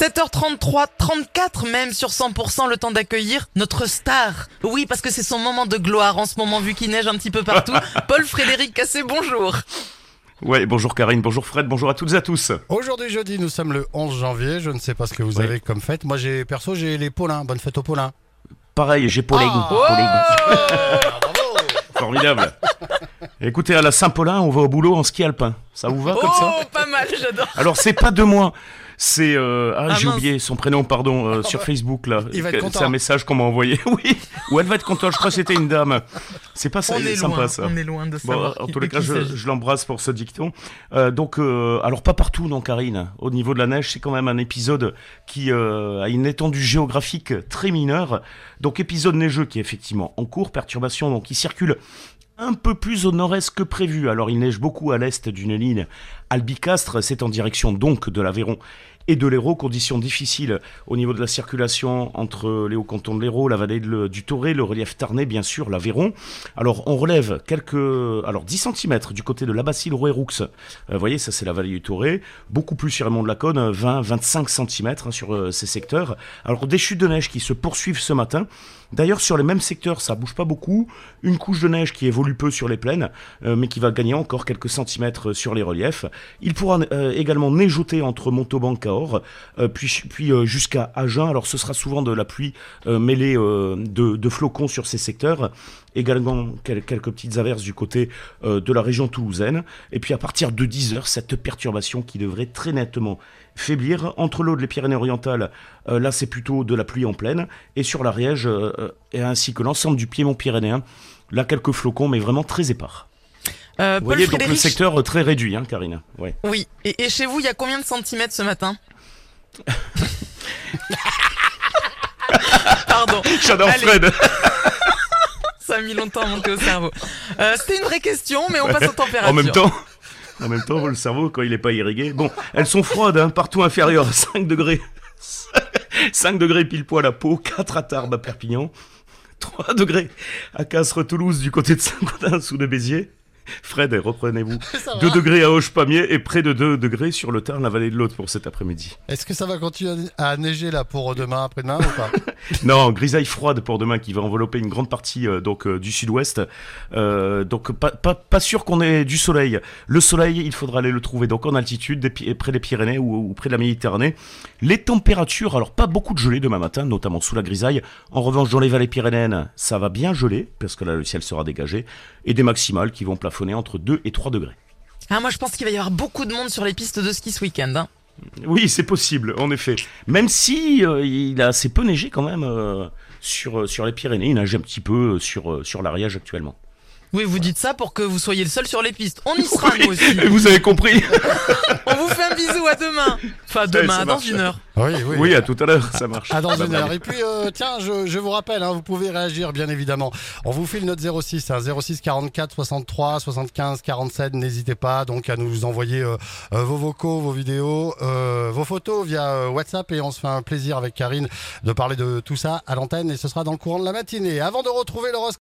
7h33, 34 même sur 100%, le temps d'accueillir notre star. Oui, parce que c'est son moment de gloire en ce moment, vu qu'il neige un petit peu partout. Paul Frédéric Cassé, bonjour. Ouais, bonjour Karine, bonjour Fred, bonjour à toutes et à tous. Aujourd'hui jeudi, nous sommes le 11 janvier. Je ne sais pas ce que vous Oui. avez comme fête. Moi, j'ai perso, j'ai les Paulins. Bonne fête aux Paulins. Pareil, j'ai Pauling. Ah. Formidable. Écoutez, à la Saint-Paulin, on va au boulot en ski alpin. Ça vous va comme ça Oh, pas mal, j'adore. Alors, c'est pas de moi. C'est euh, ah, Ah, j'ai mince. oublié son prénom pardon euh, sur Facebook là. Il va être content. C'est un message qu'on m'a envoyé. Oui. Ou elle va être contente. Je crois que c'était une dame. C'est pas ça, On est sympa loin, ça. on est loin de Bon, savoir. en qui- tous les de cas, qui je, s'agit. je l'embrasse pour ce dicton. Euh, donc, euh, alors pas partout, non, Karine. Au niveau de la neige, c'est quand même un épisode qui euh, a une étendue géographique très mineure. Donc, épisode neigeux qui est effectivement en cours, perturbation, donc qui circule un peu plus au nord-est que prévu. Alors, il neige beaucoup à l'est d'une ligne albicastre. C'est en direction donc de l'Aveyron et de l'Hérault. Conditions difficiles au niveau de la circulation entre les hauts cantons de l'Hérault, la vallée du Toré, le relief tarnais, bien sûr, l'Aveyron. Alors, on relève quelques, alors 10 cm du côté de l'Abbassil Rouet-Roux. Euh, vous voyez, ça c'est la vallée du Toré. Beaucoup plus sur Raymond de la Cône, 20-25 cm sur euh, ces secteurs. Alors, des chutes de neige qui se poursuivent ce matin. D'ailleurs, sur les mêmes secteurs, ça bouge pas beaucoup. Une couche de neige qui évolue peu sur les plaines, euh, mais qui va gagner encore quelques centimètres sur les reliefs. Il pourra euh, également neigeoter entre Montauban, Euh, puis, euh, jusqu'à Agen. Alors, ce sera souvent de la pluie euh, mêlée de, flocons sur ces secteurs. Également quel- quelques petites averses du côté de la région toulousaine. Et puis à partir de 10h, cette perturbation qui devrait très nettement faiblir. Entre l'Aude, les Pyrénées-Orientales, là c'est plutôt de la pluie en pleine. Et sur l'Ariège, et ainsi que l'ensemble du piémont pyrénéen, là quelques flocons, mais vraiment très épars. Euh, Vous Paul voyez donc le secteur euh, très réduit, hein, Karine. Ouais. oui. Et, et chez vous, il y a combien de centimètres ce matin Pardon. J'adore. Fred Ça a mis longtemps à monter au cerveau. Euh, C'était une vraie question, mais on passe aux températures. En même temps, en même temps, le cerveau, quand il n'est pas irrigué, bon, elles sont froides, hein, partout inférieures à 5 degrés. 5 degrés pile poil à Pau, 4 à Tarbes à Perpignan, 3 degrés à Castres-Toulouse du côté de Saint-Quentin sous de Béziers. Fred, reprenez-vous. Ça va 2 degrés à Auch-Pamiers et près de 2 degrés sur le Tarn, la vallée de l'Aude pour cet après-midi. Est-ce que ça va continuer à neiger là pour demain, après-demain ou pas Non, grisaille froide pour demain qui va envelopper une grande partie euh, donc euh, du sud-ouest. Euh, donc pas, pas, pas sûr qu'on ait du soleil. Le soleil, il faudra aller le trouver donc en altitude, des près des Pyrénées ou, ou près de la Méditerranée. Les températures, alors pas beaucoup de gelée demain matin, notamment sous la grisaille. En revanche, dans les vallées pyrénéennes, ça va bien geler parce que là le ciel sera dégagé et des maximales qui vont plafonner entre 2 et 3 degrés. Ah, moi, je pense qu'il va y avoir beaucoup de monde sur les pistes de ski ce week-end. hein. Oui, c'est possible, en effet. Même si euh, il a assez peu neigé quand même euh, sur, euh, sur les Pyrénées, il neige un petit peu sur, sur l'Ariège actuellement. Oui, vous dites ça pour que vous soyez le seul sur les pistes. On y sera, nous aussi. Vous avez compris On vous fait un bisou à demain. Enfin, demain, dans marche. une heure. Oui, oui. Oui, à tout à l'heure, ça marche. Ah, dans une heure. Et puis, euh, tiens, je, je vous rappelle, hein, vous pouvez réagir, bien évidemment. On vous file notre 06, hein, 06 44 63 75 47. N'hésitez pas donc à nous envoyer euh, euh, vos vocaux, vos vidéos, euh, vos photos via euh, WhatsApp et on se fait un plaisir avec Karine de parler de tout ça à l'antenne et ce sera dans le courant de la matinée. Avant de retrouver l'horoscope.